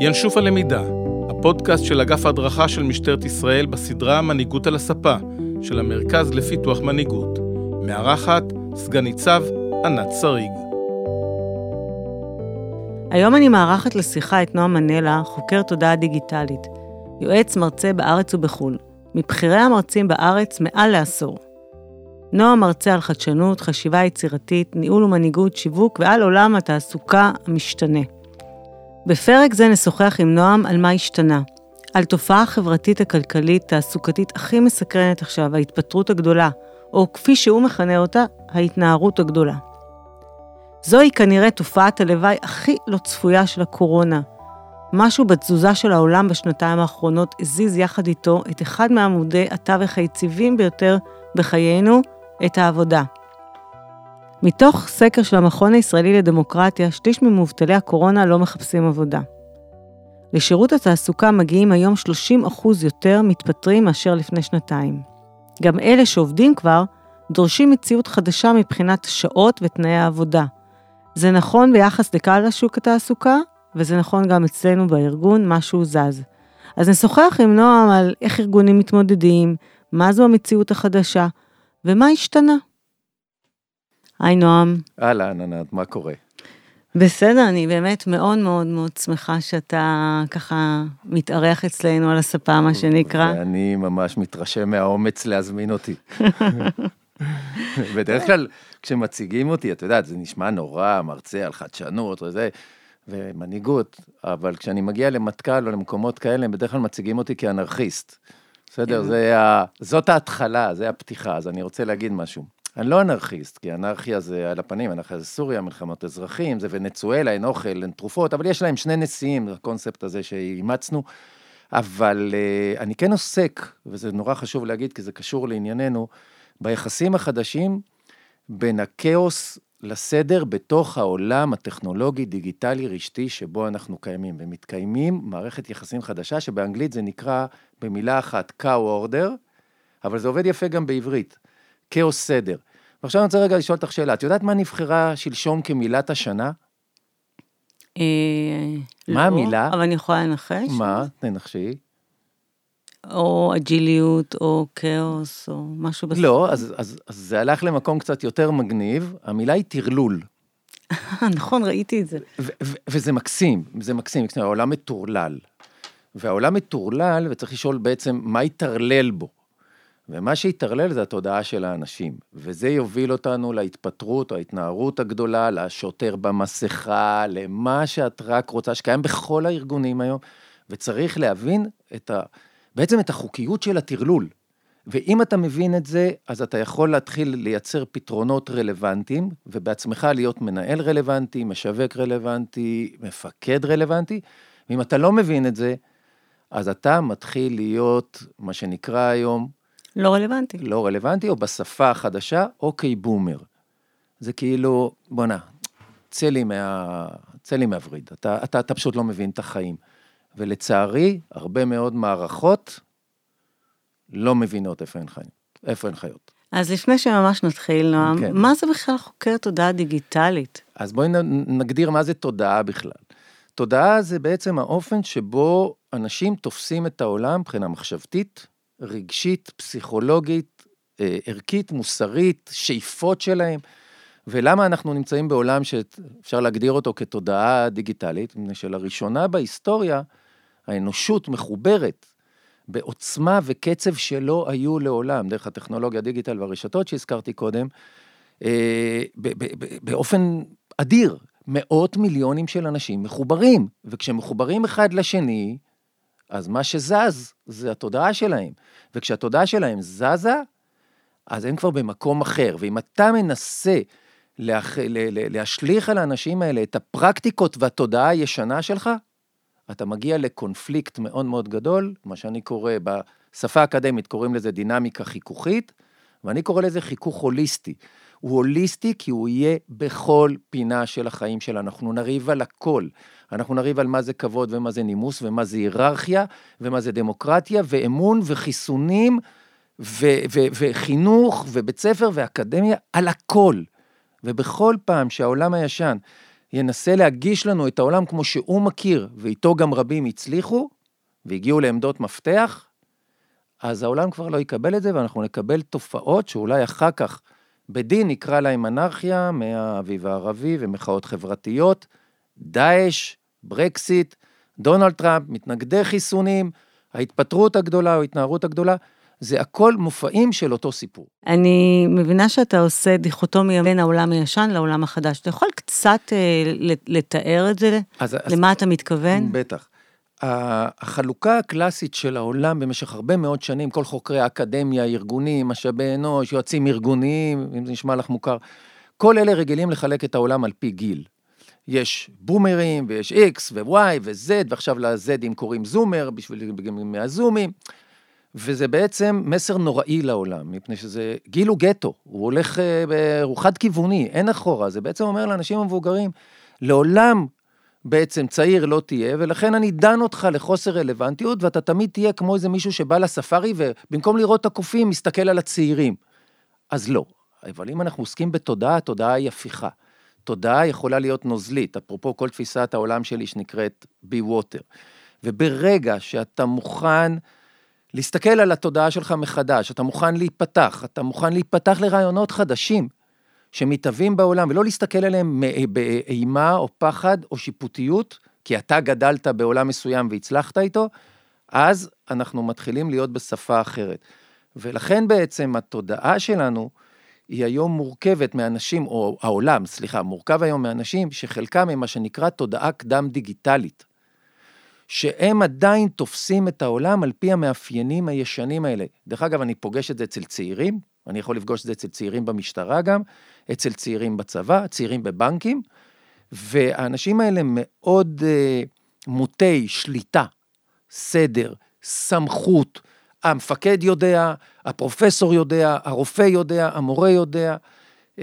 ינשוף הלמידה, הפודקאסט של אגף ההדרכה של משטרת ישראל בסדרה מנהיגות על הספה של המרכז לפיתוח מנהיגות. מארחת סגן ניצב ענת שריג. היום אני מארחת לשיחה את נועם מנלה, חוקר תודעה דיגיטלית, יועץ מרצה בארץ ובחו"ל, מבכירי המרצים בארץ מעל לעשור. נועם מרצה על חדשנות, חשיבה יצירתית, ניהול ומנהיגות, שיווק ועל עולם התעסוקה המשתנה. בפרק זה נשוחח עם נועם על מה השתנה, על תופעה החברתית הכלכלית תעסוקתית הכי מסקרנת עכשיו, ההתפטרות הגדולה, או כפי שהוא מכנה אותה, ההתנערות הגדולה. זוהי כנראה תופעת הלוואי הכי לא צפויה של הקורונה. משהו בתזוזה של העולם בשנתיים האחרונות הזיז יחד איתו את אחד מעמודי התווך היציבים ביותר בחיינו, את העבודה. מתוך סקר של המכון הישראלי לדמוקרטיה, שליש ממובטלי הקורונה לא מחפשים עבודה. לשירות התעסוקה מגיעים היום 30% יותר מתפטרים מאשר לפני שנתיים. גם אלה שעובדים כבר, דורשים מציאות חדשה מבחינת שעות ותנאי העבודה. זה נכון ביחס לכלל השוק התעסוקה, וזה נכון גם אצלנו בארגון, משהו זז. אז נשוחח עם נועם על איך ארגונים מתמודדים, מה זו המציאות החדשה, ומה השתנה. היי נועם. אהלן, ענת, מה קורה? בסדר, אני באמת מאוד מאוד מאוד שמחה שאתה ככה מתארח אצלנו על הספה, מה שנקרא. ואני ממש מתרשם מהאומץ להזמין אותי. בדרך כלל, כשמציגים אותי, את יודעת, זה נשמע נורא, מרצה על חדשנות וזה, ומנהיגות, אבל כשאני מגיע למטכ"ל או למקומות כאלה, הם בדרך כלל מציגים אותי כאנרכיסט. בסדר, כן. זה ה... זאת ההתחלה, זה הפתיחה, אז אני רוצה להגיד משהו. אני לא אנרכיסט, כי אנרכיה זה על הפנים, אנרכיה זה סוריה, מלחמות אזרחים, זה ונצואלה, אין אוכל, אין תרופות, אבל יש להם שני נשיאים, הקונספט הזה שאימצנו. אבל uh, אני כן עוסק, וזה נורא חשוב להגיד, כי זה קשור לענייננו, ביחסים החדשים בין הכאוס לסדר בתוך העולם הטכנולוגי, דיגיטלי, רשתי, שבו אנחנו קיימים. ומתקיימים מערכת יחסים חדשה, שבאנגלית זה נקרא במילה אחת cow order, אבל זה עובד יפה גם בעברית. כאוס סדר. ועכשיו אני רוצה רגע לשאול אותך שאלה, את יודעת מה נבחרה שלשום כמילת השנה? אה, מה לא, המילה? אבל אני יכולה לנחש. מה? תנחשי. או אג'יליות, או כאוס, או משהו בסדר. לא, אז, אז, אז זה הלך למקום קצת יותר מגניב, המילה היא טרלול. נכון, ראיתי את זה. וזה מקסים, זה מקסים, העולם מטורלל. והעולם מטורלל, וצריך לשאול בעצם, מה יטרלל בו? ומה שיטרלל זה התודעה של האנשים, וזה יוביל אותנו להתפטרות או ההתנערות הגדולה, לשוטר במסכה, למה שאת רק רוצה, שקיים בכל הארגונים היום, וצריך להבין את ה... בעצם את החוקיות של הטרלול. ואם אתה מבין את זה, אז אתה יכול להתחיל לייצר פתרונות רלוונטיים, ובעצמך להיות מנהל רלוונטי, משווק רלוונטי, מפקד רלוונטי, ואם אתה לא מבין את זה, אז אתה מתחיל להיות, מה שנקרא היום, לא רלוונטי. לא רלוונטי, או בשפה החדשה, אוקיי בומר. זה כאילו, בואנה, צא לי, מה... צא לי מהווריד, אתה, אתה, אתה פשוט לא מבין את החיים. ולצערי, הרבה מאוד מערכות לא מבינות איפה הן חיים, איפה הן חיות. אז לפני שממש נתחיל, נועם, כן. מה זה בכלל חוקר תודעה דיגיטלית? אז בואי נגדיר מה זה תודעה בכלל. תודעה זה בעצם האופן שבו אנשים תופסים את העולם מבחינה מחשבתית, רגשית, פסיכולוגית, אה, ערכית, מוסרית, שאיפות שלהם. ולמה אנחנו נמצאים בעולם שאפשר להגדיר אותו כתודעה דיגיטלית? מפני שלראשונה בהיסטוריה האנושות מחוברת בעוצמה וקצב שלא היו לעולם, דרך הטכנולוגיה, הדיגיטל והרשתות שהזכרתי קודם, אה, באופן אדיר. מאות מיליונים של אנשים מחוברים, וכשמחוברים אחד לשני, אז מה שזז זה התודעה שלהם. וכשהתודעה שלהם זזה, אז הם כבר במקום אחר. ואם אתה מנסה להח... להשליך על האנשים האלה את הפרקטיקות והתודעה הישנה שלך, אתה מגיע לקונפליקט מאוד מאוד גדול, מה שאני קורא, בשפה האקדמית קוראים לזה דינמיקה חיכוכית, ואני קורא לזה חיכוך הוליסטי. הוא הוליסטי כי הוא יהיה בכל פינה של החיים שלנו, אנחנו נריב על הכל. אנחנו נריב על מה זה כבוד ומה זה נימוס ומה זה היררכיה ומה זה דמוקרטיה ואמון וחיסונים ו- ו- וחינוך ובית ספר ואקדמיה, על הכל. ובכל פעם שהעולם הישן ינסה להגיש לנו את העולם כמו שהוא מכיר, ואיתו גם רבים הצליחו, והגיעו לעמדות מפתח, אז העולם כבר לא יקבל את זה, ואנחנו נקבל תופעות שאולי אחר כך בדין נקרא להם אנרכיה, מהאביב הערבי ומחאות חברתיות, דאעש, ברקסיט, דונלד טראמפ, מתנגדי חיסונים, ההתפטרות הגדולה או ההתנערות הגדולה, זה הכל מופעים של אותו סיפור. אני מבינה שאתה עושה דיכוטומיה בין העולם הישן לעולם החדש. אתה יכול קצת אה, לתאר את זה? אז, למה אז, אתה מתכוון? בטח. החלוקה הקלאסית של העולם במשך הרבה מאוד שנים, כל חוקרי האקדמיה, ארגונים, משאבי אנוש, יועצים ארגוניים, אם זה נשמע לך מוכר, כל אלה רגילים לחלק את העולם על פי גיל. יש בומרים, ויש X ו-Y ו-Z, ועכשיו ל-Zים קוראים זומר, בשביל מהזומים, וזה בעצם מסר נוראי לעולם, מפני שזה, גיל הוא גטו, הוא הולך, אה, הוא חד-כיווני, אין אחורה, זה בעצם אומר לאנשים המבוגרים, לעולם בעצם צעיר לא תהיה, ולכן אני דן אותך לחוסר רלוונטיות, ואתה תמיד תהיה כמו איזה מישהו שבא לספארי, ובמקום לראות את הקופים, מסתכל על הצעירים. אז לא. אבל אם אנחנו עוסקים בתודעה, התודעה היא הפיכה. תודעה יכולה להיות נוזלית, אפרופו כל תפיסת העולם שלי שנקראת בי ווטר. וברגע שאתה מוכן להסתכל על התודעה שלך מחדש, אתה מוכן להיפתח, אתה מוכן להיפתח לרעיונות חדשים, שמתהווים בעולם, ולא להסתכל עליהם באימה או פחד או שיפוטיות, כי אתה גדלת בעולם מסוים והצלחת איתו, אז אנחנו מתחילים להיות בשפה אחרת. ולכן בעצם התודעה שלנו היא היום מורכבת מאנשים, או העולם, סליחה, מורכב היום מאנשים שחלקם הם מה שנקרא תודעה קדם דיגיטלית. שהם עדיין תופסים את העולם על פי המאפיינים הישנים האלה. דרך אגב, אני פוגש את זה אצל צעירים, אני יכול לפגוש את זה אצל צעירים במשטרה גם, אצל צעירים בצבא, צעירים בבנקים, והאנשים האלה מאוד uh, מוטי שליטה, סדר, סמכות, המפקד יודע, הפרופסור יודע, הרופא יודע, המורה יודע. Uh,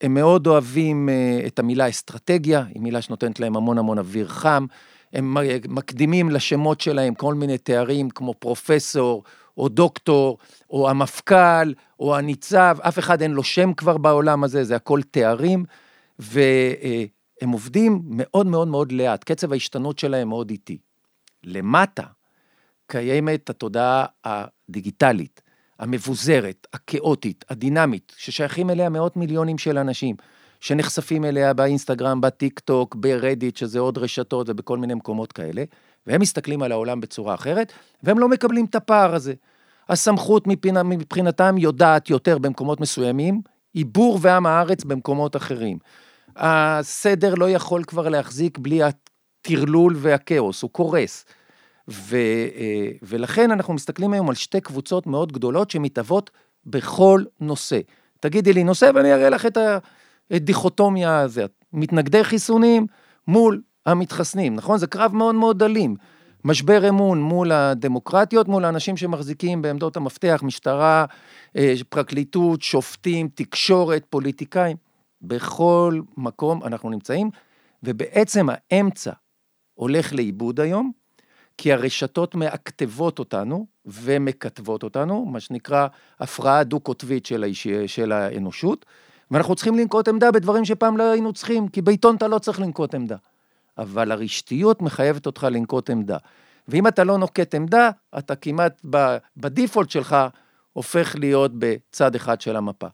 הם מאוד אוהבים uh, את המילה אסטרטגיה, היא מילה שנותנת להם המון המון אוויר חם. הם מקדימים לשמות שלהם כל מיני תארים כמו פרופסור, או דוקטור, או המפכ"ל, או הניצב, אף אחד אין לו שם כבר בעולם הזה, זה הכל תארים, והם עובדים מאוד מאוד מאוד לאט, קצב ההשתנות שלהם מאוד איטי. למטה קיימת התודעה הדיגיטלית, המבוזרת, הכאוטית, הדינמית, ששייכים אליה מאות מיליונים של אנשים. שנחשפים אליה באינסטגרם, בטיק טוק, ברדיט, שזה עוד רשתות ובכל מיני מקומות כאלה, והם מסתכלים על העולם בצורה אחרת, והם לא מקבלים את הפער הזה. הסמכות מבחינתם יודעת יותר במקומות מסוימים, עיבור ועם הארץ במקומות אחרים. הסדר לא יכול כבר להחזיק בלי הטרלול והכאוס, הוא קורס. ו, אה, ולכן אנחנו מסתכלים היום על שתי קבוצות מאוד גדולות שמתהוות בכל נושא. תגידי לי נושא ואני אראה לך את ה... דיכוטומיה הזאת, מתנגדי חיסונים מול המתחסנים, נכון? זה קרב מאוד מאוד אלים. משבר אמון מול הדמוקרטיות, מול האנשים שמחזיקים בעמדות המפתח, משטרה, אה, פרקליטות, שופטים, תקשורת, פוליטיקאים. בכל מקום אנחנו נמצאים, ובעצם האמצע הולך לאיבוד היום, כי הרשתות מאקטבות אותנו ומכתבות אותנו, מה שנקרא הפרעה דו-קוטבית של, האיש, של האנושות, ואנחנו צריכים לנקוט עמדה בדברים שפעם לא היינו צריכים, כי בעיתון אתה לא צריך לנקוט עמדה. אבל הרשתיות מחייבת אותך לנקוט עמדה. ואם אתה לא נוקט עמדה, אתה כמעט בדיפולט שלך הופך להיות בצד אחד של המפה.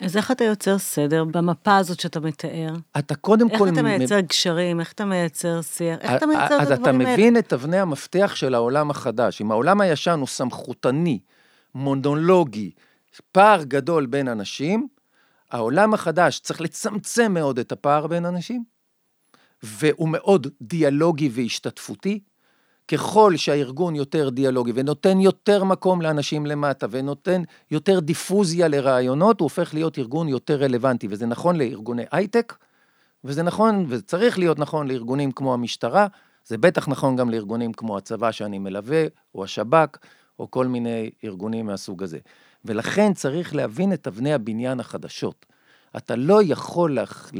אז איך אתה יוצר סדר במפה הזאת שאתה מתאר? אתה קודם איך כל... איך אתה מייצר מ... גשרים? איך אתה מייצר שיח? איך אתה מייצר את הדברים האלה? אז אתה מבין את אבני המפתח של העולם החדש. אם העולם הישן הוא סמכותני, מונולוגי, פער גדול בין אנשים, העולם החדש צריך לצמצם מאוד את הפער בין אנשים, והוא מאוד דיאלוגי והשתתפותי. ככל שהארגון יותר דיאלוגי ונותן יותר מקום לאנשים למטה ונותן יותר דיפוזיה לרעיונות, הוא הופך להיות ארגון יותר רלוונטי, וזה נכון לארגוני הייטק, וזה נכון, וזה צריך להיות נכון לארגונים כמו המשטרה, זה בטח נכון גם לארגונים כמו הצבא שאני מלווה, או השב"כ, או כל מיני ארגונים מהסוג הזה. ולכן צריך להבין את אבני הבניין החדשות. אתה לא יכול להח...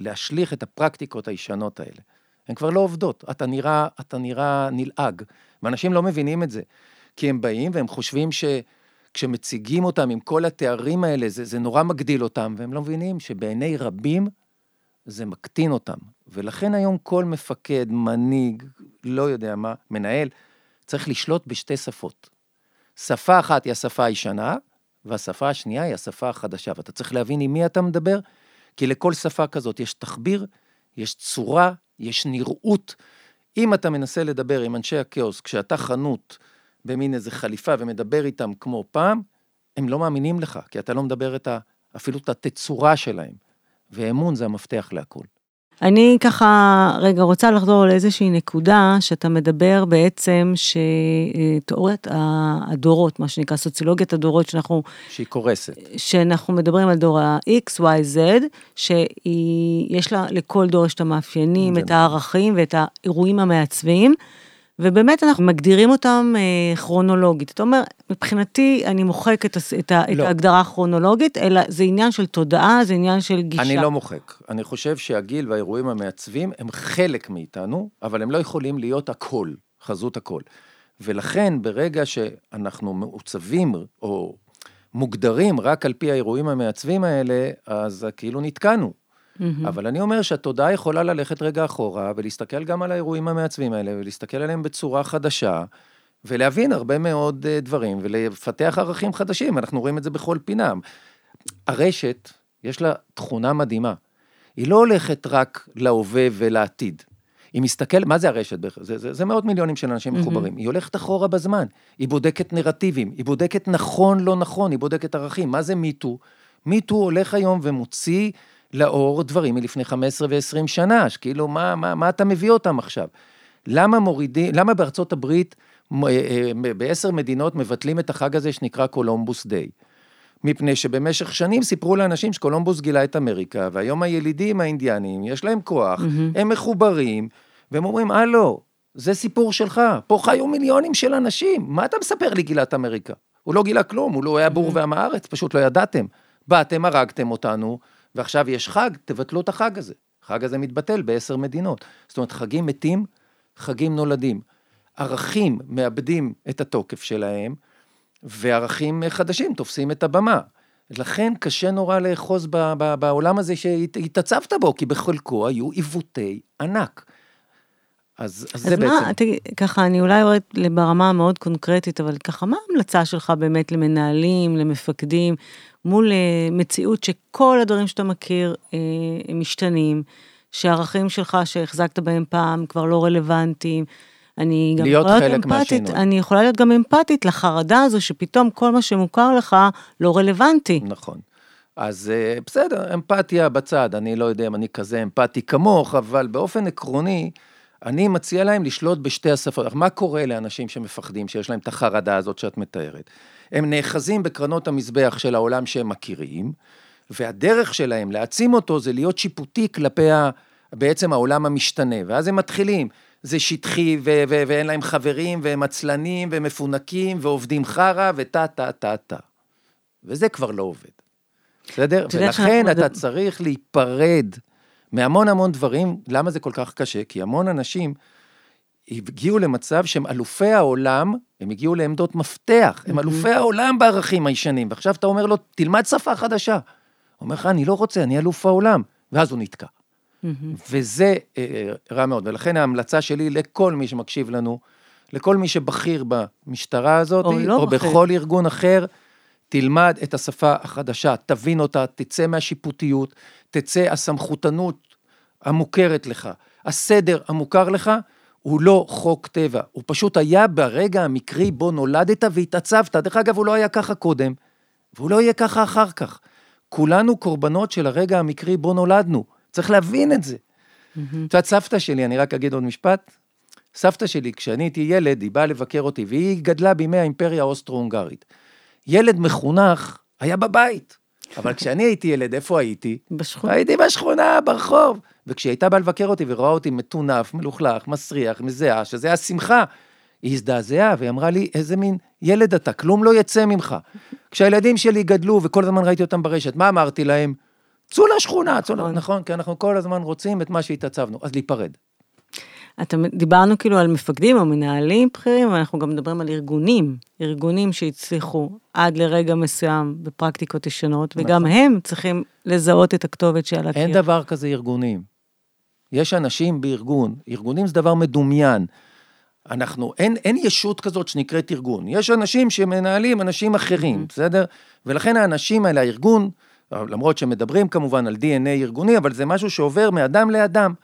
להשליך את הפרקטיקות הישנות האלה. הן כבר לא עובדות, אתה נראה, אתה נראה נלעג, ואנשים לא מבינים את זה. כי הם באים והם חושבים שכשמציגים אותם עם כל התארים האלה, זה, זה נורא מגדיל אותם, והם לא מבינים שבעיני רבים, זה מקטין אותם. ולכן היום כל מפקד, מנהיג, לא יודע מה, מנהל, צריך לשלוט בשתי שפות. שפה אחת היא השפה הישנה, והשפה השנייה היא השפה החדשה. ואתה צריך להבין עם מי אתה מדבר, כי לכל שפה כזאת יש תחביר, יש צורה, יש נראות. אם אתה מנסה לדבר עם אנשי הכאוס, כשאתה חנות במין איזה חליפה ומדבר איתם כמו פעם, הם לא מאמינים לך, כי אתה לא מדבר את ה, אפילו את התצורה שלהם. ואמון זה המפתח להכל. אני ככה, רגע, רוצה לחזור לאיזושהי נקודה שאתה מדבר בעצם שתיאוריית הדורות, מה שנקרא סוציולוגיית הדורות, שאנחנו... שהיא קורסת. שאנחנו מדברים על דור ה-X, Y, Z, שיש לה, לכל דור יש את המאפיינים, את הערכים ואת האירועים המעצבים. ובאמת אנחנו מגדירים אותם אה, כרונולוגית. אתה אומר, מבחינתי אני מוחק את, את, לא. את ההגדרה הכרונולוגית, אלא זה עניין של תודעה, זה עניין של גישה. אני לא מוחק. אני חושב שהגיל והאירועים המעצבים הם חלק מאיתנו, אבל הם לא יכולים להיות הכל, חזות הכל. ולכן ברגע שאנחנו מעוצבים או מוגדרים רק על פי האירועים המעצבים האלה, אז כאילו נתקענו. Mm-hmm. אבל אני אומר שהתודעה יכולה ללכת רגע אחורה ולהסתכל גם על האירועים המעצבים האלה ולהסתכל עליהם בצורה חדשה. ולהבין הרבה מאוד אה, דברים ולפתח ערכים חדשים, אנחנו רואים את זה בכל פינה. הרשת, יש לה תכונה מדהימה. היא לא הולכת רק להווה ולעתיד. היא מסתכלת, מה זה הרשת? זה, זה, זה מאות מיליונים של אנשים mm-hmm. מחוברים. היא הולכת אחורה בזמן, היא בודקת נרטיבים, היא בודקת נכון, לא נכון, היא בודקת ערכים. מה זה מיטו? מיטו הולך היום ומוציא לאור דברים מלפני 15 ו-20 שנה, שכאילו, מה, מה, מה אתה מביא אותם עכשיו? למה מורידים, למה בארצות הברית, אה, אה, בעשר מדינות מבטלים את החג הזה שנקרא קולומבוס דיי? מפני שבמשך שנים סיפרו לאנשים שקולומבוס גילה את אמריקה, והיום הילידים האינדיאנים, יש להם כוח, mm-hmm. הם מחוברים, והם אומרים, הלו, זה סיפור שלך, פה חיו מיליונים של אנשים, מה אתה מספר לי גילת אמריקה? הוא לא גילה כלום, הוא לא היה בור ועם הארץ, פשוט לא ידעתם. באתם, הרגתם אותנו, ועכשיו יש חג, תבטלו את החג הזה. החג הזה מתבטל בעשר מדינות. זאת אומרת, חגים מתים, חגים נולדים. ערכים מאבדים את התוקף שלהם, וערכים חדשים תופסים את הבמה. לכן קשה נורא לאחוז בעולם הזה שהתעצבת בו, כי בחלקו היו עיוותי ענק. אז, אז, אז זה מה, בעצם. אז מה, ככה, אני אולי יורדת ברמה המאוד קונקרטית, אבל ככה, מה ההמלצה שלך באמת למנהלים, למפקדים, מול אה, מציאות שכל הדברים שאתה מכיר אה, משתנים, שהערכים שלך שהחזקת בהם פעם כבר לא רלוונטיים. אני גם יכולה להיות אמפתית, מהשינוי. אני יכולה להיות גם אמפתית לחרדה הזו שפתאום כל מה שמוכר לך לא רלוונטי. נכון. אז אה, בסדר, אמפתיה בצד, אני לא יודע אם אני כזה אמפתי כמוך, אבל באופן עקרוני, אני מציע להם לשלוט בשתי השפות. מה קורה לאנשים שמפחדים, שיש להם את החרדה הזאת שאת מתארת? הם נאחזים בקרנות המזבח של העולם שהם מכירים, והדרך שלהם להעצים אותו זה להיות שיפוטי כלפי ה, בעצם העולם המשתנה, ואז הם מתחילים. זה שטחי ו- ו- ואין להם חברים והם עצלנים ומפונקים ועובדים חרא וטה טה טה טה. וזה כבר לא עובד. בסדר? ולכן אתה מדבר... צריך להיפרד מהמון המון דברים. למה זה כל כך קשה? כי המון אנשים הגיעו למצב שהם אלופי העולם, הם הגיעו לעמדות מפתח, הם אלופי העולם בערכים הישנים, ועכשיו אתה אומר לו, תלמד שפה חדשה. הוא אומר לך, אני לא רוצה, אני אלוף העולם. ואז הוא נתקע. וזה אה, רע מאוד, ולכן ההמלצה שלי לכל מי שמקשיב לנו, לכל מי שבכיר במשטרה הזאת, או, לא או בכל ארגון אחר, תלמד את השפה החדשה, תבין אותה, תצא מהשיפוטיות, תצא הסמכותנות המוכרת לך, הסדר המוכר לך, הוא לא חוק טבע, הוא פשוט היה ברגע המקרי בו נולדת והתעצבת. דרך אגב, הוא לא היה ככה קודם, והוא לא יהיה ככה אחר כך. כולנו קורבנות של הרגע המקרי בו נולדנו, צריך להבין את זה. את יודעת, סבתא שלי, אני רק אגיד עוד משפט, סבתא שלי, כשאני הייתי ילד, היא באה לבקר אותי, והיא גדלה בימי האימפריה האוסטרו-הונגרית. ילד מחונך היה בבית, אבל כשאני הייתי ילד, איפה הייתי? בשכונה. הייתי בשכונה, ברחוב. וכשהיא הייתה באה לבקר אותי ורואה אותי מטונף, מלוכלך, מסריח, מזיעה, שזה היה שמחה, היא הזדעזעה והיא אמרה לי, איזה מין ילד אתה, כלום לא יצא ממך. כשהילדים שלי גדלו וכל הזמן ראיתי אותם ברשת, מה אמרתי להם? צאו לשכונה, צאו, נכון, כי אנחנו כל הזמן רוצים את מה שהתעצבנו, אז להיפרד. אתה, דיברנו כאילו על מפקדים או מנהלים בכירים, אבל אנחנו גם מדברים על ארגונים, ארגונים שהצליחו עד לרגע מסוים בפרקטיקות ישנות, וגם נכון. הם צריכים לזהות את הכתובת שעל הקיר. אין דבר כזה ארגונים. יש אנשים בארגון, ארגונים זה דבר מדומיין. אנחנו, אין, אין ישות כזאת שנקראת ארגון. יש אנשים שמנהלים אנשים אחרים, בסדר? ולכן האנשים האלה, הארגון, למרות שמדברים כמובן על DNA ארגוני, אבל זה משהו שעובר מאדם לאדם.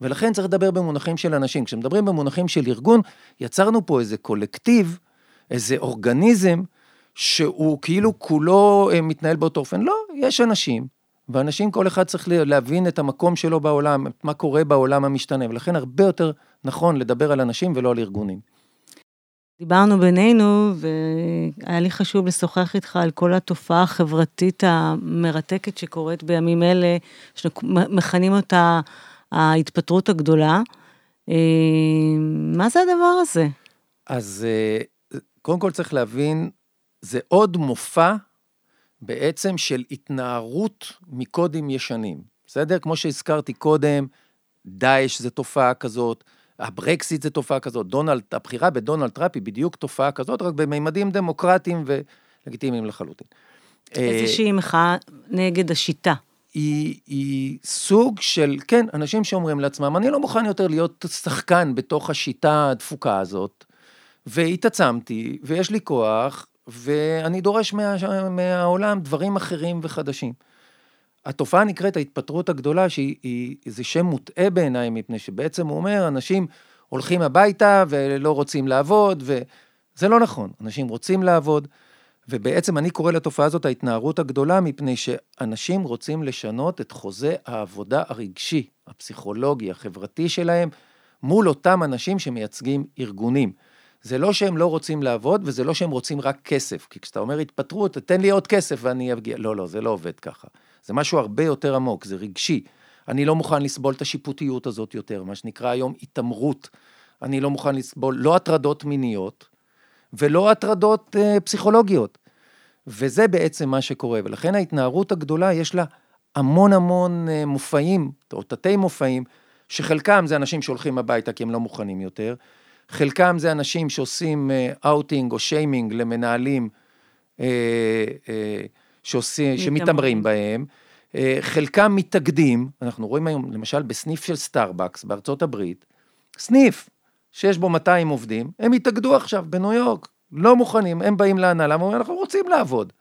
ולכן צריך לדבר במונחים של אנשים. כשמדברים במונחים של ארגון, יצרנו פה איזה קולקטיב, איזה אורגניזם, שהוא כאילו כולו אה, מתנהל באותו אופן. לא, יש אנשים, ואנשים, כל אחד צריך להבין את המקום שלו בעולם, את מה קורה בעולם המשתנה, ולכן הרבה יותר נכון לדבר על אנשים ולא על ארגונים. דיברנו בינינו, והיה לי חשוב לשוחח איתך על כל התופעה החברתית המרתקת שקורית בימים אלה, שמכנים אותה ההתפטרות הגדולה. אה, מה זה הדבר הזה? אז אה, קודם כל צריך להבין, זה עוד מופע בעצם של התנערות מקודים ישנים, בסדר? כמו שהזכרתי קודם, דאעש זה תופעה כזאת, הברקסיט זה תופעה כזאת, דונלד, הבחירה בדונלד טראמפ היא בדיוק תופעה כזאת, רק בממדים דמוקרטיים ולגיטימיים לחלוטין. איזושהי מחאה נגד השיטה. היא, היא סוג של, כן, אנשים שאומרים לעצמם, אני לא מוכן יותר להיות שחקן בתוך השיטה הדפוקה הזאת, והתעצמתי, ויש לי כוח, ואני דורש מה, מהעולם דברים אחרים וחדשים. התופעה נקראת ההתפטרות הגדולה, שזה שם מוטעה בעיניי, מפני שבעצם הוא אומר, אנשים הולכים הביתה ולא רוצים לעבוד, וזה לא נכון, אנשים רוצים לעבוד, ובעצם אני קורא לתופעה הזאת ההתנערות הגדולה, מפני שאנשים רוצים לשנות את חוזה העבודה הרגשי, הפסיכולוגי, החברתי שלהם, מול אותם אנשים שמייצגים ארגונים. זה לא שהם לא רוצים לעבוד, וזה לא שהם רוצים רק כסף, כי כשאתה אומר התפטרות, תן לי עוד כסף ואני אגיע. לא, לא, זה לא עובד ככה. זה משהו הרבה יותר עמוק, זה רגשי. אני לא מוכן לסבול את השיפוטיות הזאת יותר, מה שנקרא היום התעמרות. אני לא מוכן לסבול לא הטרדות מיניות ולא הטרדות אה, פסיכולוגיות. וזה בעצם מה שקורה, ולכן ההתנערות הגדולה יש לה המון המון אה, מופעים, או תתי מופעים, שחלקם זה אנשים שהולכים הביתה כי הם לא מוכנים יותר, חלקם זה אנשים שעושים אאוטינג או שיימינג למנהלים אה, אה, שעושים, שמתעמרים בהם, אה, חלקם מתאגדים, אנחנו רואים היום למשל בסניף של סטארבקס בארצות הברית, סניף שיש בו 200 עובדים, הם התאגדו עכשיו בניו יורק, לא מוכנים, הם באים להנהלה, אומרים, אנחנו רוצים לעבוד,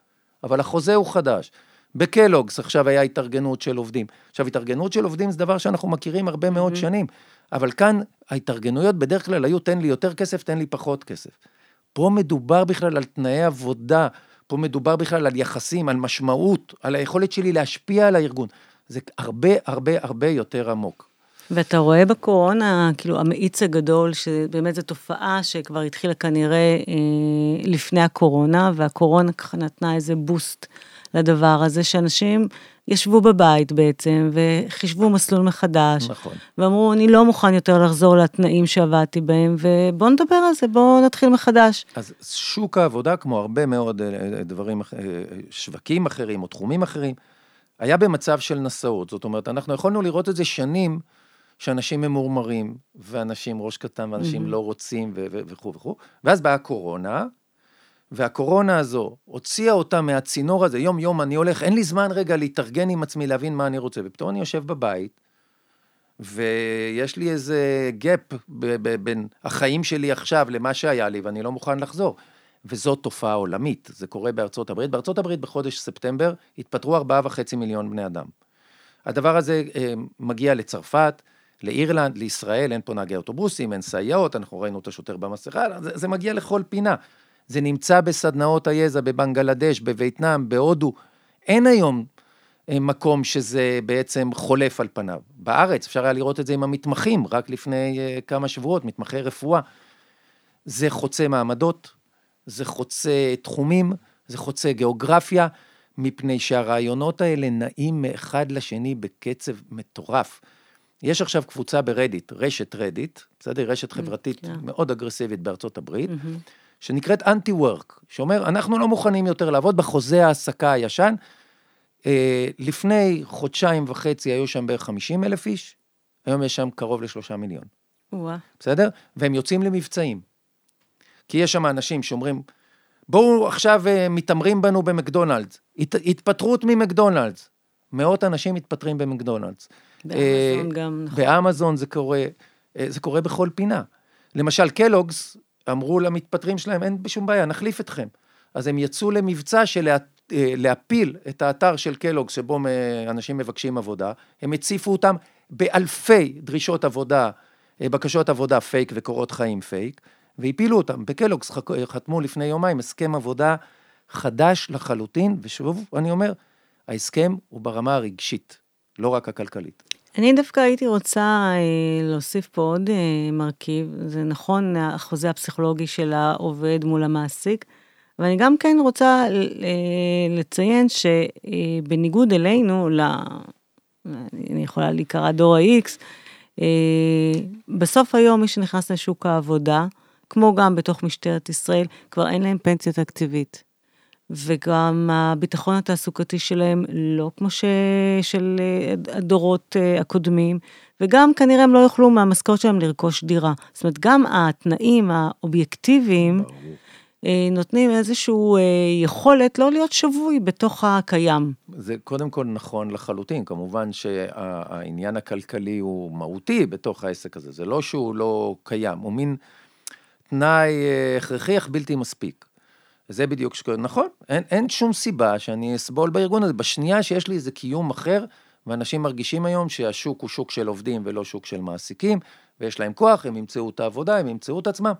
אבל החוזה הוא חדש. בקלוגס עכשיו היה התארגנות של עובדים. עכשיו, התארגנות של עובדים זה דבר שאנחנו מכירים הרבה מאוד mm-hmm. שנים, אבל כאן ההתארגנויות בדרך כלל היו, תן לי יותר כסף, תן לי פחות כסף. פה מדובר בכלל על תנאי עבודה, פה מדובר בכלל על יחסים, על משמעות, על היכולת שלי להשפיע על הארגון. זה הרבה הרבה הרבה יותר עמוק. ואתה רואה בקורונה, כאילו, המאיץ הגדול, שבאמת זו תופעה שכבר התחילה כנראה אה, לפני הקורונה, והקורונה ככה נתנה איזה בוסט לדבר הזה, שאנשים ישבו בבית בעצם, וחישבו מסלול מחדש. נכון. ואמרו, אני לא מוכן יותר לחזור לתנאים שעבדתי בהם, ובואו נדבר על זה, בואו נתחיל מחדש. אז שוק העבודה, כמו הרבה מאוד אה, דברים, אה, שווקים אחרים או תחומים אחרים, היה במצב של נשאות. זאת אומרת, אנחנו יכולנו לראות את זה שנים, שאנשים ממורמרים, ואנשים ראש קטן, ואנשים mm-hmm. לא רוצים, וכו' וכו', ואז באה הקורונה, והקורונה הזו הוציאה אותה מהצינור הזה, יום יום אני הולך, אין לי זמן רגע להתארגן עם עצמי, להבין מה אני רוצה, ופתאום אני יושב בבית, ויש לי איזה gap בין החיים שלי עכשיו למה שהיה לי, ואני לא מוכן לחזור. וזו תופעה עולמית, זה קורה בארצות הברית. בארצות הברית בחודש ספטמבר התפטרו ארבעה וחצי מיליון בני אדם. הדבר הזה אה, מגיע לצרפת, לאירלנד, לישראל, אין פה נהגי אוטובוסים, אין סייעות, אנחנו ראינו את השוטר במסכה, זה, זה מגיע לכל פינה. זה נמצא בסדנאות היזע בבנגלדש, בווייטנאם, בהודו. אין היום אה, מקום שזה בעצם חולף על פניו. בארץ אפשר היה לראות את זה עם המתמחים, רק לפני אה, כמה שבועות, מתמחי רפואה. זה חוצה מעמדות, זה חוצה תחומים, זה חוצה גיאוגרפיה, מפני שהרעיונות האלה נעים מאחד לשני בקצב מטורף. יש עכשיו קבוצה ברדיט, רשת רדיט, בסדר? רשת mm, חברתית yeah. כן. מאוד אגרסיבית בארצות הברית, mm-hmm. שנקראת אנטי וורק, שאומר, אנחנו לא מוכנים יותר לעבוד בחוזה ההעסקה הישן. אה, לפני חודשיים וחצי היו שם בערך 50 אלף איש, היום יש שם קרוב לשלושה מיליון. וואה. בסדר? והם יוצאים למבצעים. כי יש שם אנשים שאומרים, בואו עכשיו אה, מתעמרים בנו במקדונלדס. הת, התפטרות ממקדונלדס. מאות אנשים מתפטרים במקדונלדס. באמזון גם, נכון. באמזון זה קורה, אה, זה קורה בכל פינה. למשל, קלוגס אמרו למתפטרים שלהם, אין שום בעיה, נחליף אתכם. אז הם יצאו למבצע של לה, אה, להפיל את האתר של קלוגס, שבו אנשים מבקשים עבודה. הם הציפו אותם באלפי דרישות עבודה, בקשות עבודה פייק וקורות חיים פייק. והפילו אותם. בקלוגס חתמו לפני יומיים הסכם עבודה חדש לחלוטין, ושוב, אני אומר, ההסכם הוא ברמה הרגשית, לא רק הכלכלית. אני דווקא הייתי רוצה אה, להוסיף פה עוד אה, מרכיב, זה נכון, החוזה הפסיכולוגי של העובד מול המעסיק, ואני גם כן רוצה אה, לציין שבניגוד אלינו, ל... אני יכולה להיקרא דור ה-X, בסוף היום מי שנכנס לשוק העבודה, כמו גם בתוך משטרת ישראל, כבר אין להם פנסיה תקציבית. וגם הביטחון התעסוקתי שלהם לא כמו ש... של אה, הדורות אה, הקודמים, וגם כנראה הם לא יוכלו מהמשכורת שלהם לרכוש דירה. זאת אומרת, גם התנאים האובייקטיביים אה, נותנים איזושהי יכולת לא להיות שבוי בתוך הקיים. זה קודם כל נכון לחלוטין, כמובן שהעניין הכלכלי הוא מהותי בתוך העסק הזה, זה לא שהוא לא קיים, הוא מין... תנאי הכרחי אך בלתי מספיק. זה בדיוק שקורה, נכון, אין, אין שום סיבה שאני אסבול בארגון הזה. בשנייה שיש לי איזה קיום אחר, ואנשים מרגישים היום שהשוק הוא שוק של עובדים ולא שוק של מעסיקים, ויש להם כוח, הם ימצאו את העבודה, הם ימצאו את עצמם.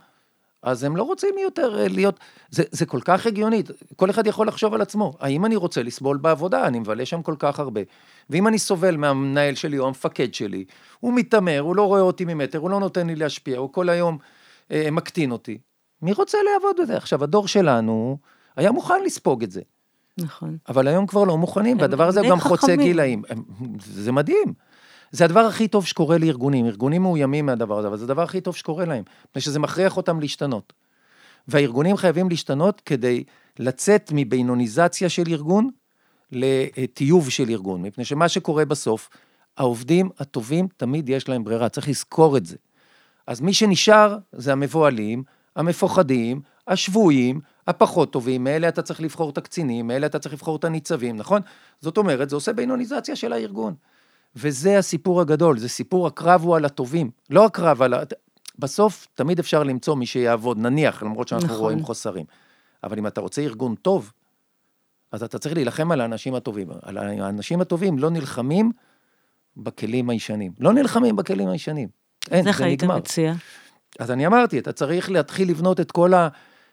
אז הם לא רוצים יותר אה, להיות, זה, זה כל כך הגיוני, כל אחד יכול לחשוב על עצמו, האם אני רוצה לסבול בעבודה, אני מבלה שם כל כך הרבה, ואם אני סובל מהמנהל שלי או המפקד שלי, הוא מתעמר, הוא לא רואה אותי ממטר, הוא לא נותן לי להשפיע, הוא כל היום אה, מקטין אותי. מי רוצה לעבוד בזה? עכשיו, הדור שלנו היה מוכן לספוג את זה. נכון. אבל היום כבר לא מוכנים, והדבר הזה גם חוצה גילאים. זה מדהים. זה הדבר הכי טוב שקורה לארגונים. ארגונים מאוימים מהדבר הזה, אבל זה הדבר הכי טוב שקורה להם, מפני שזה מכריח אותם להשתנות. והארגונים חייבים להשתנות כדי לצאת מבינוניזציה של ארגון לטיוב של ארגון, מפני שמה שקורה בסוף, העובדים הטובים תמיד יש להם ברירה, צריך לזכור את זה. אז מי שנשאר זה המבוהלים, המפוחדים, השבויים, הפחות טובים, מאלה אתה צריך לבחור את הקצינים, מאלה אתה צריך לבחור את הניצבים, נכון? זאת אומרת, זה עושה בינוניזציה של הארגון. וזה הסיפור הגדול, זה סיפור הקרב הוא על הטובים, לא הקרב על ה... בסוף תמיד אפשר למצוא מי שיעבוד, נניח, למרות שאנחנו נכון. רואים חוסרים. אבל אם אתה רוצה ארגון טוב, אז אתה צריך להילחם על האנשים הטובים. על האנשים הטובים לא נלחמים בכלים הישנים. לא נלחמים בכלים הישנים. אין, זה נגמר. איך היית מציע? אז אני אמרתי, אתה צריך להתחיל לבנות את כל ה...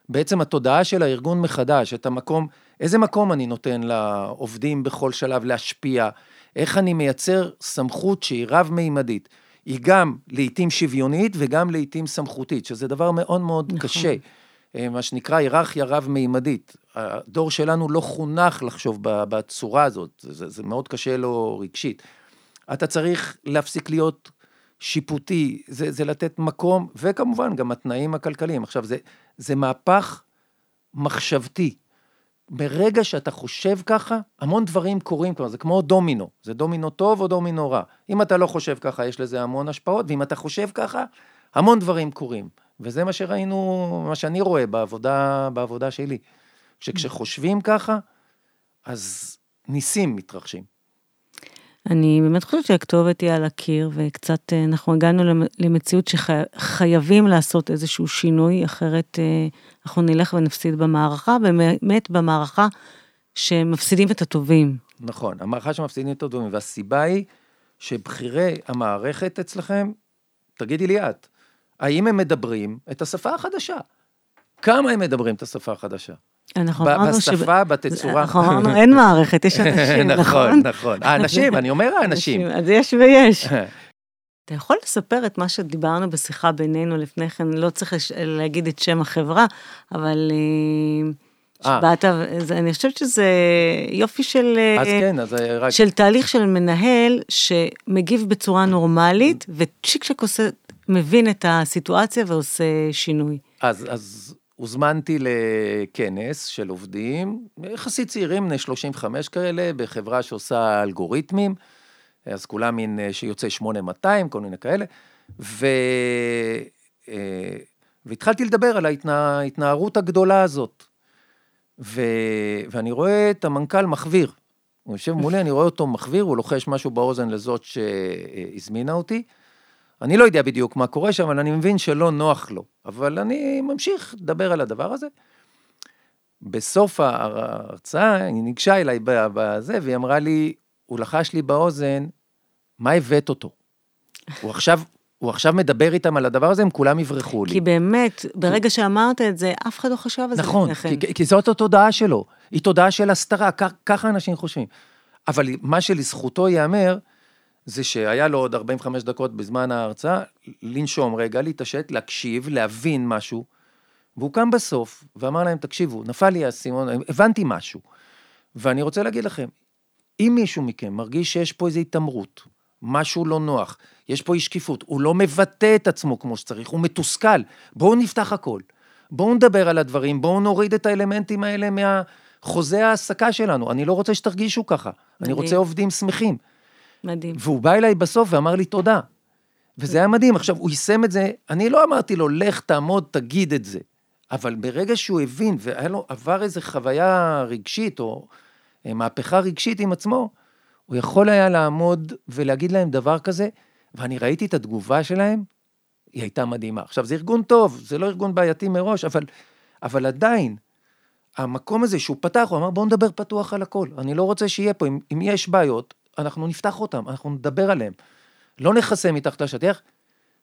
בעצם התודעה של הארגון מחדש, את המקום, איזה מקום אני נותן לעובדים בכל שלב להשפיע, איך אני מייצר סמכות שהיא רב-מימדית. היא גם לעיתים שוויונית וגם לעיתים סמכותית, שזה דבר מאוד מאוד נכון. קשה. אה, מה שנקרא היררכיה רב-מימדית. הדור שלנו לא חונך לחשוב בצורה הזאת, זה, זה מאוד קשה לו רגשית. אתה צריך להפסיק להיות שיפוטי, זה, זה לתת מקום, וכמובן גם התנאים הכלכליים. עכשיו, זה, זה מהפך מחשבתי. ברגע שאתה חושב ככה, המון דברים קורים כבר, זה כמו דומינו, זה דומינו טוב או דומינו רע. אם אתה לא חושב ככה, יש לזה המון השפעות, ואם אתה חושב ככה, המון דברים קורים. וזה מה שראינו, מה שאני רואה בעבודה, בעבודה שלי. שכשחושבים ככה, אז ניסים מתרחשים. אני באמת חושבת שהכתובת היא על הקיר, וקצת אה, אנחנו הגענו למציאות שחייבים לעשות איזשהו שינוי, אחרת אה, אנחנו נלך ונפסיד במערכה, באמת במערכה שמפסידים את הטובים. נכון, המערכה שמפסידים את הטובים, והסיבה היא שבכירי המערכת אצלכם, תגידי לי את, האם הם מדברים את השפה החדשה? כמה הם מדברים את השפה החדשה? אנחנו אמרנו ש... בשפה, בתצורה. אנחנו אמרנו, אין מערכת, יש אנשים, נכון? נכון, נכון. האנשים, אני אומר האנשים. אז יש ויש. אתה יכול לספר את מה שדיברנו בשיחה בינינו לפני כן, לא צריך להגיד את שם החברה, אבל אה, אה. שבאת, אני חושבת שזה יופי של, אז כן, אז רק... של תהליך של מנהל שמגיב בצורה נורמלית, וצ'יק צ'ק עושה, מבין את הסיטואציה ועושה שינוי. אז, אז הוזמנתי לכנס של עובדים, יחסית צעירים, בני 35 כאלה, בחברה שעושה אלגוריתמים, אז כולם מין שיוצא 8200, כל מיני כאלה, ו... אה, והתחלתי לדבר על. ההתנערות הגדולה הזאת. ו... ואני רואה את המנכ"ל מחוויר. הוא יושב מולי, אני רואה אותו מחוויר, הוא לוחש משהו באוזן לזאת שהזמינה אותי. אני לא יודע בדיוק מה קורה שם, אבל אני מבין שלא נוח לו. אבל אני ממשיך לדבר על הדבר הזה. בסוף ההרצאה, היא ניגשה אליי בזה, והיא אמרה לי, הוא לחש לי באוזן, מה הבאת אותו? הוא עכשיו, הוא עכשיו מדבר איתם על הדבר הזה, הם כולם יברחו לי. כי באמת, ברגע שאמרת את זה, אף אחד לא חשב על זה נכון, לפני כן. כי, כי זאת התודעה שלו, היא תודעה של הסתרה, ככה אנשים חושבים. אבל מה שלזכותו ייאמר, זה שהיה לו עוד 45 דקות בזמן ההרצאה, לנשום רגע, להתעשת, להקשיב, להבין משהו, והוא קם בסוף ואמר להם, תקשיבו, נפל לי האסימון, הבנתי משהו. ואני רוצה להגיד לכם, אם מישהו מכם מרגיש שיש פה איזו התעמרות, משהו לא נוח, יש פה אי שקיפות, הוא לא מבטא את עצמו כמו שצריך, הוא מתוסכל, בואו נפתח הכל. בואו נדבר על הדברים, בואו נוריד את האלמנטים האלה מהחוזה ההעסקה שלנו. אני לא רוצה שתרגישו ככה, אני. רוצה עובדים שמחים. מדהים. והוא בא אליי בסוף ואמר לי תודה. וזה היה מדהים. עכשיו, הוא יישם את זה, אני לא אמרתי לו, לך, תעמוד, תגיד את זה. אבל ברגע שהוא הבין, והיה לו, עבר איזו חוויה רגשית, או אה, מהפכה רגשית עם עצמו, הוא יכול היה לעמוד ולהגיד להם דבר כזה, ואני ראיתי את התגובה שלהם, היא הייתה מדהימה. עכשיו, זה ארגון טוב, זה לא ארגון בעייתי מראש, אבל, אבל עדיין, המקום הזה שהוא פתח, הוא אמר, בואו נדבר פתוח על הכל. אני לא רוצה שיהיה פה, אם, אם יש בעיות, אנחנו נפתח אותן, אנחנו נדבר עליהן. לא נכסה מתחת לשטיח,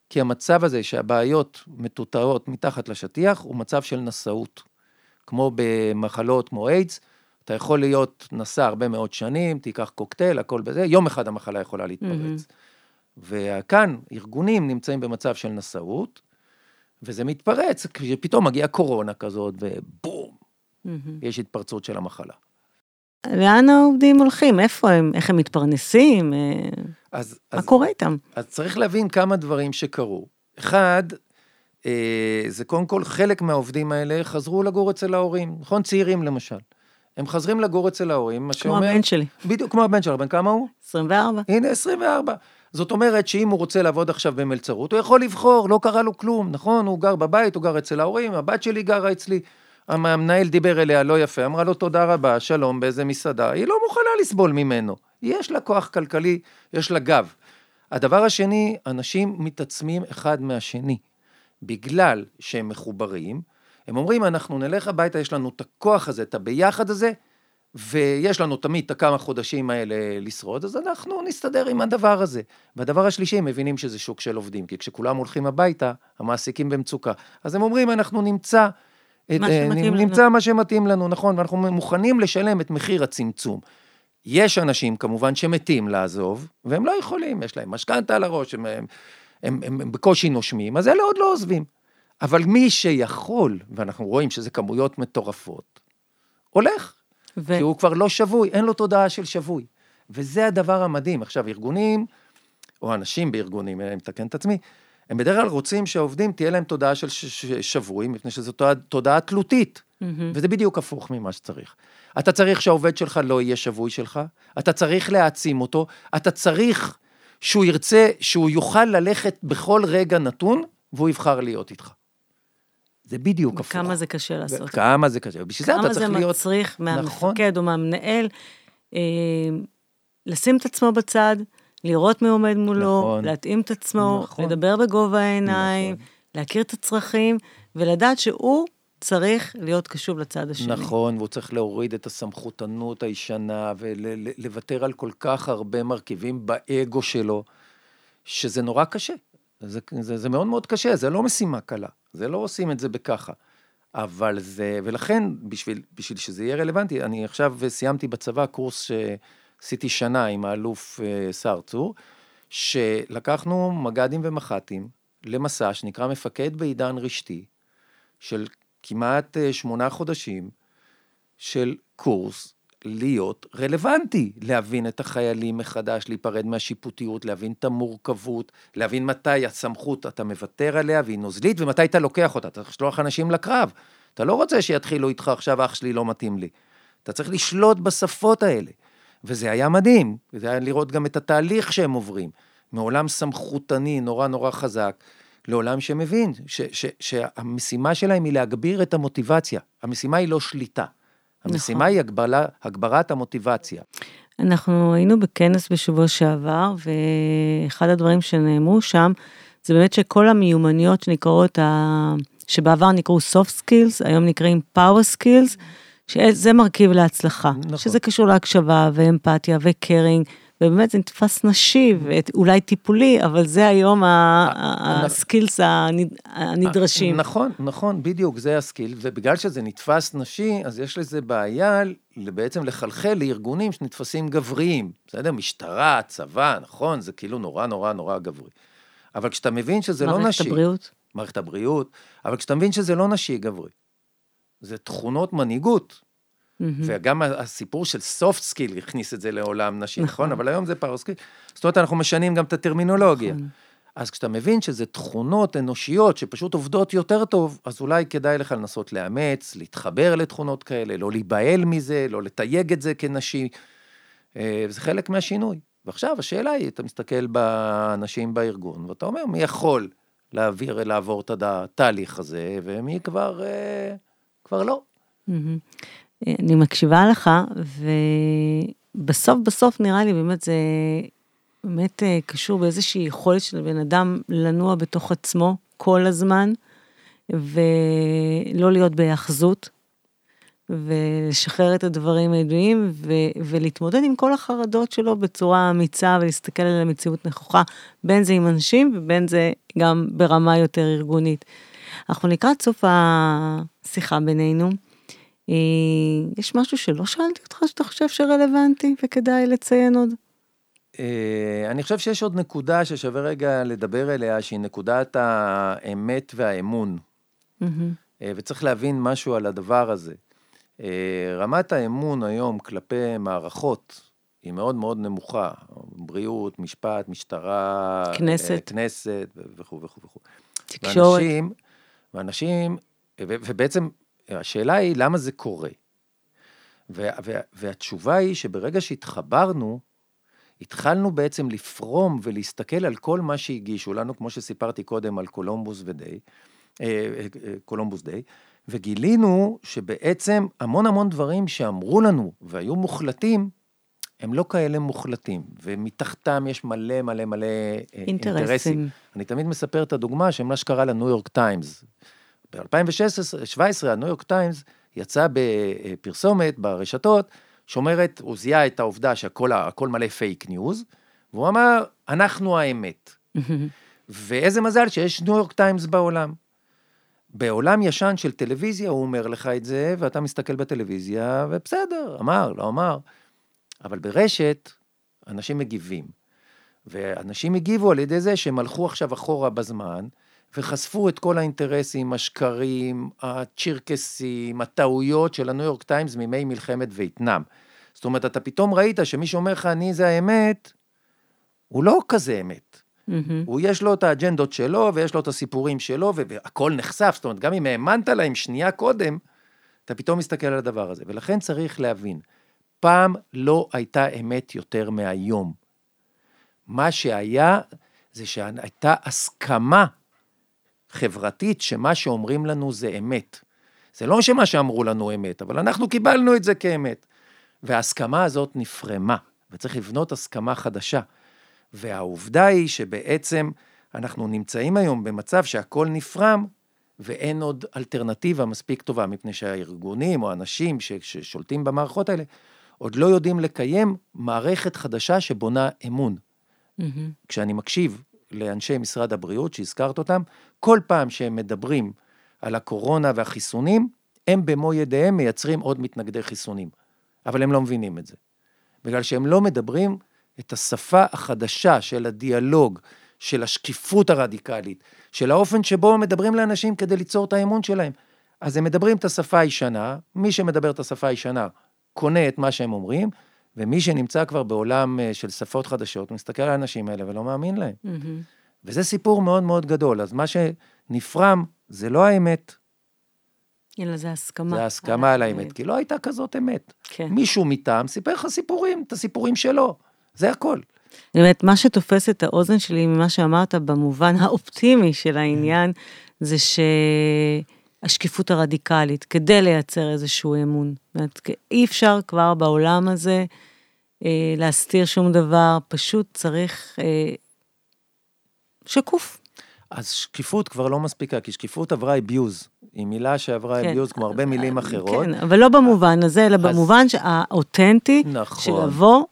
כי המצב הזה שהבעיות מטוטאות מתחת לשטיח, הוא מצב של נשאות. כמו במחלות כמו איידס, אתה יכול להיות נשא הרבה מאוד שנים, תיקח קוקטייל, הכל בזה, יום אחד המחלה יכולה להתפרץ. וכאן, ארגונים נמצאים במצב של נשאות, וזה מתפרץ, כשפתאום מגיעה קורונה כזאת, ובום, מהמם. יש התפרצות של המחלה. לאן העובדים הולכים? איפה הם? איך הם מתפרנסים? אה, אז, מה אז, קורה איתם? אז צריך להבין כמה דברים שקרו. אחד, אה, זה קודם כל, חלק מהעובדים האלה חזרו לגור אצל ההורים, נכון? צעירים למשל. הם חזרים לגור אצל ההורים, מה כמו שאומר... הבן שלי, בדיוק כמו הבן שלו, בן כמה הוא? 24. הנה, 24. זאת אומרת שאם הוא רוצה לעבוד עכשיו במלצרות, הוא יכול לבחור, לא קרה לו כלום, נכון? הוא גר בבית, הוא גר אצל ההורים, הבת שלי גרה אצלי. המנהל דיבר אליה לא יפה, אמרה לו תודה רבה, שלום, באיזה מסעדה. היא לא מוכנה לסבול ממנו. יש לה כוח כלכלי, יש לה גב. הדבר השני, אנשים מתעצמים אחד מהשני. בגלל שהם מחוברים, הם אומרים, אנחנו נלך הביתה, יש לנו את הכוח הזה, את הביחד הזה, ויש לנו תמיד את הכמה חודשים האלה לשרוד, אז אנחנו נסתדר עם הדבר הזה. והדבר השלישי, הם מבינים שזה שוק של עובדים, כי כשכולם הולכים הביתה, המעסיקים במצוקה. אז הם אומרים, אנחנו נמצא... את, אה, שמתאים נמצא מה שמתאים לנו, נכון, ואנחנו מוכנים לשלם את מחיר הצמצום. יש אנשים כמובן שמתים לעזוב, והם לא יכולים, יש להם משכנתה על הראש, הם, הם, הם, הם, הם בקושי נושמים, אז אלה עוד לא עוזבים. אבל מי שיכול, ואנחנו רואים שזה כמויות מטורפות, הולך. ו- כי הוא כבר לא שבוי, אין לו תודעה של שבוי. וזה הדבר המדהים. עכשיו, ארגונים, או אנשים בארגונים, אני מתקן את עצמי, הם בדרך כלל רוצים שהעובדים תהיה להם תודעה של ש- ש- שבוי, מפני שזו תודעה, תודעה תלותית. מהמם. וזה בדיוק הפוך ממה שצריך. אתה צריך שהעובד שלך לא יהיה שבוי שלך, אתה צריך להעצים אותו, אתה צריך שהוא ירצה, שהוא יוכל ללכת בכל רגע נתון, והוא יבחר להיות איתך. זה בדיוק הפוך. וכמה זה קשה לעשות. כמה זה קשה. בשביל זה אתה כמה צריך זה להיות... מצריך נכון. מהמפקד או מהמנהל אה, לשים את עצמו בצד, לראות מי עומד מולו, נכון. להתאים את עצמו, נכון. לדבר בגובה העיניים, נכון. להכיר את הצרכים, ולדעת שהוא צריך להיות קשוב לצד השני. נכון, והוא צריך להוריד את הסמכותנות הישנה ולוותר על כל כך הרבה מרכיבים באגו שלו, שזה נורא קשה. זה, זה, זה מאוד מאוד קשה, זה לא משימה קלה, זה לא עושים את זה בככה. אבל זה, ולכן, בשביל, בשביל שזה יהיה רלוונטי, אני עכשיו סיימתי בצבא קורס שעשיתי שנה עם האלוף אה, סער צור, שלקחנו מג"דים ומח"טים למסע שנקרא מפקד בעידן רשתי, של כמעט אה, שמונה חודשים של קורס להיות רלוונטי, להבין את החיילים מחדש, להיפרד מהשיפוטיות, להבין את המורכבות, להבין מתי הסמכות אתה מוותר עליה והיא נוזלית, ומתי אתה לוקח אותה. אתה צריך לשלוח אנשים לקרב. אתה לא רוצה שיתחילו איתך עכשיו, אח שלי לא מתאים לי. אתה צריך לשלוט בשפות האלה. וזה היה מדהים, וזה היה לראות גם את התהליך שהם עוברים. מעולם סמכותני נורא נורא חזק, לעולם שמבין ש, ש, שהמשימה שלהם היא להגביר את המוטיבציה. המשימה היא לא שליטה. המשימה נכון. היא הגבלה, הגברת המוטיבציה. אנחנו היינו בכנס בשבוע שעבר, ואחד הדברים שנאמרו שם, זה באמת שכל המיומנויות שנקראות, ה... שבעבר נקראו soft skills, היום נקראים power skills, שזה מרכיב להצלחה. נכון. שזה קשור להקשבה ואמפתיה ו caring, ובאמת זה נתפס נשי ואולי טיפולי, אבל זה היום ה skills הנדרשים. נכון, נכון, בדיוק, זה ה skill, ובגלל שזה נתפס נשי, אז יש לזה בעיה בעצם לחלחל לארגונים שנתפסים גבריים, בסדר? משטרה, צבא, נכון, זה כאילו נורא נורא נורא גברי. אבל כשאתה מבין שזה לא נשי... מערכת הבריאות. מערכת הבריאות, אבל כשאתה מבין שזה לא נשי גברי, זה תכונות מנהיגות, Mm-hmm. וגם הסיפור של soft skill הכניס את זה לעולם נשי, נכון? נכון? אבל היום זה power skill. זאת אומרת, אנחנו משנים גם את הטרמינולוגיה. נכון. אז כשאתה מבין שזה תכונות אנושיות שפשוט עובדות יותר טוב, אז אולי כדאי לך לנסות לאמץ, להתחבר לתכונות כאלה, לא להיבהל מזה, לא לתייג את זה כנשי. אה, זה חלק מהשינוי. ועכשיו השאלה היא, אתה מסתכל באנשים בארגון, ואתה אומר, מי יכול להעביר, לעבור את התהליך הזה, ומי כבר, אה, כבר לא. Mm-hmm. אני מקשיבה לך, ובסוף בסוף נראה לי באמת זה באמת אה, קשור באיזושהי יכולת של בן אדם לנוע בתוך עצמו כל הזמן, ולא להיות בהאחזות, ולשחרר את הדברים הידועים, ו- ולהתמודד עם כל החרדות שלו בצורה אמיצה, ולהסתכל על המציאות נכוחה, בין זה עם אנשים, ובין זה גם ברמה יותר ארגונית. אנחנו לקראת סוף השיחה בינינו. אה, יש משהו שלא שאלתי אותך שאתה חושב שרלוונטי וכדאי לציין עוד? אה, אני חושב שיש עוד נקודה ששווה רגע לדבר אליה, שהיא נקודת האמת והאמון. אה, וצריך להבין משהו על הדבר הזה. רמת האמון היום כלפי מערכות היא מאוד מאוד נמוכה. בריאות, משפט, משטרה, כנסת, כנסת וכו' וכו' וכו'. תקשורת. ואנשים, ואנשים, ובעצם השאלה היא למה זה קורה. והתשובה היא שברגע שהתחברנו, התחלנו בעצם לפרום ולהסתכל על כל מה שהגישו לנו, כמו שסיפרתי קודם על קולומבוס ודיי, אה, אה, אה, Columbus Day, וגילינו שבעצם המון המון דברים שאמרו לנו והיו מוחלטים, הם לא כאלה מוחלטים, ומתחתם יש מלא מלא מלא אינטרסים. אינטרסים. אני תמיד מספר את הדוגמה של מה שקרה לניו יורק טיימס. ב-2017 הניו יורק טיימס יצא בפרסומת ברשתות, שאומרת, הוא זיהה את העובדה שהכל מלא פייק ניוז, והוא אמר, אנחנו האמת. ואיזה מזל שיש ניו יורק טיימס בעולם. בעולם ישן של טלוויזיה הוא אומר לך את זה, ואתה מסתכל בטלוויזיה, ובסדר, אמר, לא אמר. אבל ברשת, אנשים מגיבים. ואנשים הגיבו על ידי זה שהם הלכו עכשיו אחורה בזמן, וחשפו את כל האינטרסים, השקרים, הצ'ירקסים, הטעויות של הניו יורק טיימס מימי מלחמת וייטנאם. זאת אומרת, אתה פתאום ראית שמי שאומר לך, אני זה האמת, הוא לא כזה אמת. Mm-hmm. הוא, יש לו את האג'נדות שלו, ויש לו את הסיפורים שלו, והכל נחשף. זאת אומרת, גם אם האמנת להם שנייה קודם, אתה פתאום מסתכל על הדבר הזה. ולכן צריך להבין, פעם לא הייתה אמת יותר מהיום. מה שהיה, זה שהייתה הסכמה חברתית שמה שאומרים לנו זה אמת. זה לא שמה שאמרו לנו אמת, אבל אנחנו קיבלנו את זה כאמת. וההסכמה הזאת נפרמה, וצריך לבנות הסכמה חדשה. והעובדה היא שבעצם אנחנו נמצאים היום במצב שהכל נפרם, ואין עוד אלטרנטיבה מספיק טובה, מפני שהארגונים או האנשים ששולטים במערכות האלה, עוד לא יודעים לקיים מערכת חדשה שבונה אמון. Mm-hmm. כשאני מקשיב לאנשי משרד הבריאות, שהזכרת אותם, כל פעם שהם מדברים על הקורונה והחיסונים, הם במו ידיהם מייצרים עוד מתנגדי חיסונים. אבל הם לא מבינים את זה. בגלל שהם לא מדברים את השפה החדשה של הדיאלוג, של השקיפות הרדיקלית, של האופן שבו מדברים לאנשים כדי ליצור את האמון שלהם. אז הם מדברים את השפה הישנה, מי שמדבר את השפה הישנה קונה את מה שהם אומרים, ומי שנמצא כבר בעולם אה, של שפות חדשות, מסתכל על האנשים האלה ולא מאמין להם. Mm-hmm. וזה סיפור מאוד מאוד גדול. אז מה שנפרם זה לא האמת. אלא זה הסכמה. זה הסכמה על האמת, כי לא הייתה כזאת אמת. כן. מישהו מטעם סיפר לך סיפורים, את הסיפורים שלו, זה הכל. באמת, מה שתופס את האוזן שלי ממה שאמרת במובן האופטימי של העניין, זה שהשקיפות הרדיקלית, כדי לייצר איזשהו אמון. זאת אומרת, אי אפשר כבר בעולם הזה אה, להסתיר שום דבר, פשוט צריך אה, שקוף. אז שקיפות כבר לא מספיקה, כי שקיפות עברה אביוז. היא מילה שעברה כן. abuse כמו הרבה מילים אחרות. כן, אבל לא במובן הזה, אלא במובן האותנטי, נכון. של לבוא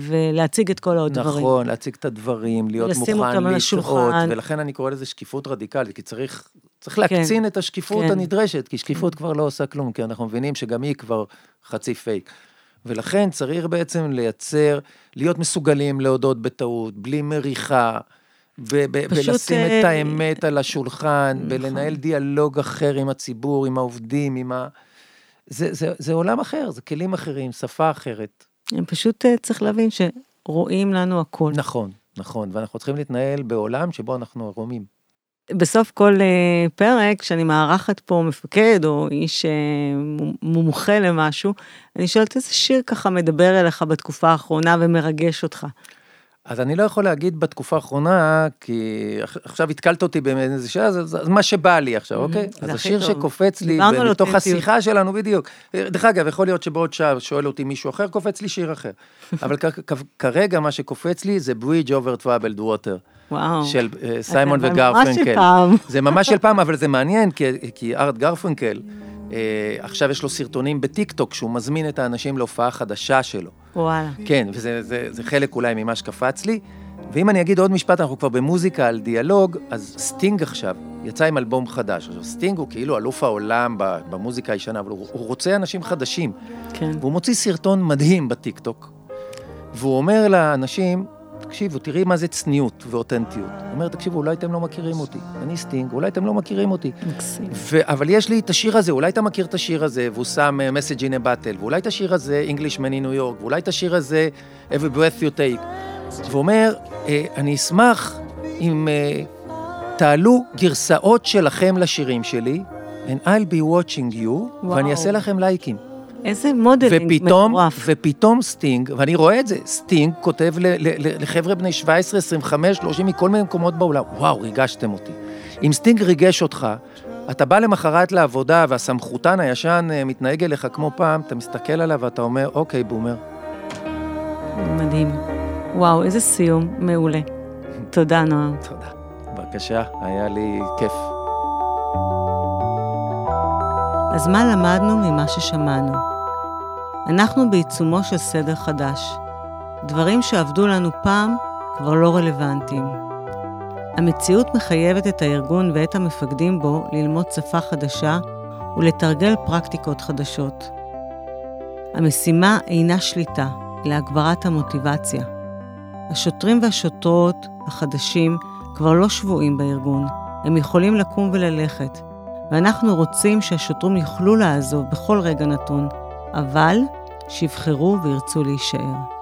ולהציג את כל הדברים. נכון, להציג את הדברים, להיות מוכן, לטעות. ולכן אני קורא לזה שקיפות רדיקלית, כי צריך, צריך להקצין את השקיפות כן. הנדרשת, כי שקיפות כבר לא עושה כלום, כי אנחנו מבינים שגם היא כבר חצי פייק. ולכן צריך בעצם לייצר, להיות מסוגלים להודות בטעות, בלי מריחה, ו- ב- פשוט, ולשים אה, את האמת על השולחן, נכון. ולנהל דיאלוג אחר עם הציבור, עם העובדים, עם ה... זה, זה, זה עולם אחר, זה כלים אחרים, שפה אחרת. הם פשוט אה, צריך להבין שרואים לנו הכל. נכון, נכון, ואנחנו צריכים להתנהל בעולם שבו אנחנו ערומים. בסוף כל אה, פרק, כשאני מארחת פה מפקד או איש אה, מומחה למשהו, אני שואלת איזה שיר ככה מדבר אליך בתקופה האחרונה ומרגש אותך. אז אני לא יכול להגיד בתקופה האחרונה, כי עכ- עכשיו התקלת אותי באיזה שעה, אז, אז מה שבא לי עכשיו, אוקיי? זה אז השיר טוב. שקופץ לי, מתוך אותנטיות. השיחה שלנו, בדיוק. דרך אגב, יכול להיות שבעוד שעה שואל אותי מישהו אחר, קופץ לי שיר אחר. אבל כרגע מה שקופץ לי זה Bridge over Troubled Water. וואו. של אה, סיימון ממש וגרפנקל. של פעם. זה ממש של פעם, אבל זה מעניין, כי, כי ארט גרפונקל, אה, עכשיו יש לו סרטונים בטיקטוק, שהוא מזמין את האנשים להופעה חדשה שלו. וואלה. כן, וזה זה, זה חלק אולי ממה שקפץ לי. ואם אני אגיד עוד משפט, אנחנו כבר במוזיקה על דיאלוג, אז סטינג עכשיו יצא עם אלבום חדש. עכשיו, סטינג הוא כאילו אלוף העולם במוזיקה הישנה, אבל הוא, הוא רוצה אנשים חדשים. כן. והוא מוציא סרטון מדהים בטיקטוק, והוא אומר לאנשים, תקשיבו, תראי מה זה צניעות ואותנטיות. הוא אומר, תקשיבו, אולי אתם לא מכירים אותי. אני סטינג, אולי אתם לא מכירים אותי. מקסים. ו- אבל יש לי את השיר הזה, אולי אתה מכיר את השיר הזה, והוא שם אה, Message in a Bottle, ואולי את השיר הזה, Englishman in New York, ואולי את השיר הזה, Every Breath You Take. והוא אומר, אה, אני אשמח אם אה, תעלו גרסאות שלכם לשירים שלי, and I'll be watching you, ואני אעשה לכם לייקים. איזה modeling ופתאום, מטורף. ופתאום סטינג, ואני רואה את זה, סטינג כותב ל- ל- ל- לחבר'ה בני 17, 25, 30 מכל מיני מקומות בעולם, וואו, ריגשתם אותי. אם סטינג ריגש אותך, אתה בא למחרת לעבודה והסמכותן הישן אה, מתנהג אליך כמו פעם, אתה מסתכל עליו ואתה אומר, okay, boomer. מדהים. וואו, איזה סיום מעולה. תודה, נועם. תודה. בבקשה, היה לי כיף. אז מה למדנו ממה ששמענו? אנחנו בעיצומו של סדר חדש. דברים שעבדו לנו פעם כבר לא רלוונטיים. המציאות מחייבת את הארגון ואת המפקדים בו ללמוד שפה חדשה ולתרגל פרקטיקות חדשות. המשימה אינה שליטה, אלא הגברת המוטיבציה. השוטרים והשוטרות החדשים כבר לא שבויים בארגון, הם יכולים לקום וללכת, ואנחנו רוצים שהשוטרים יוכלו לעזוב בכל רגע נתון, אבל שיבחרו וירצו להישאר.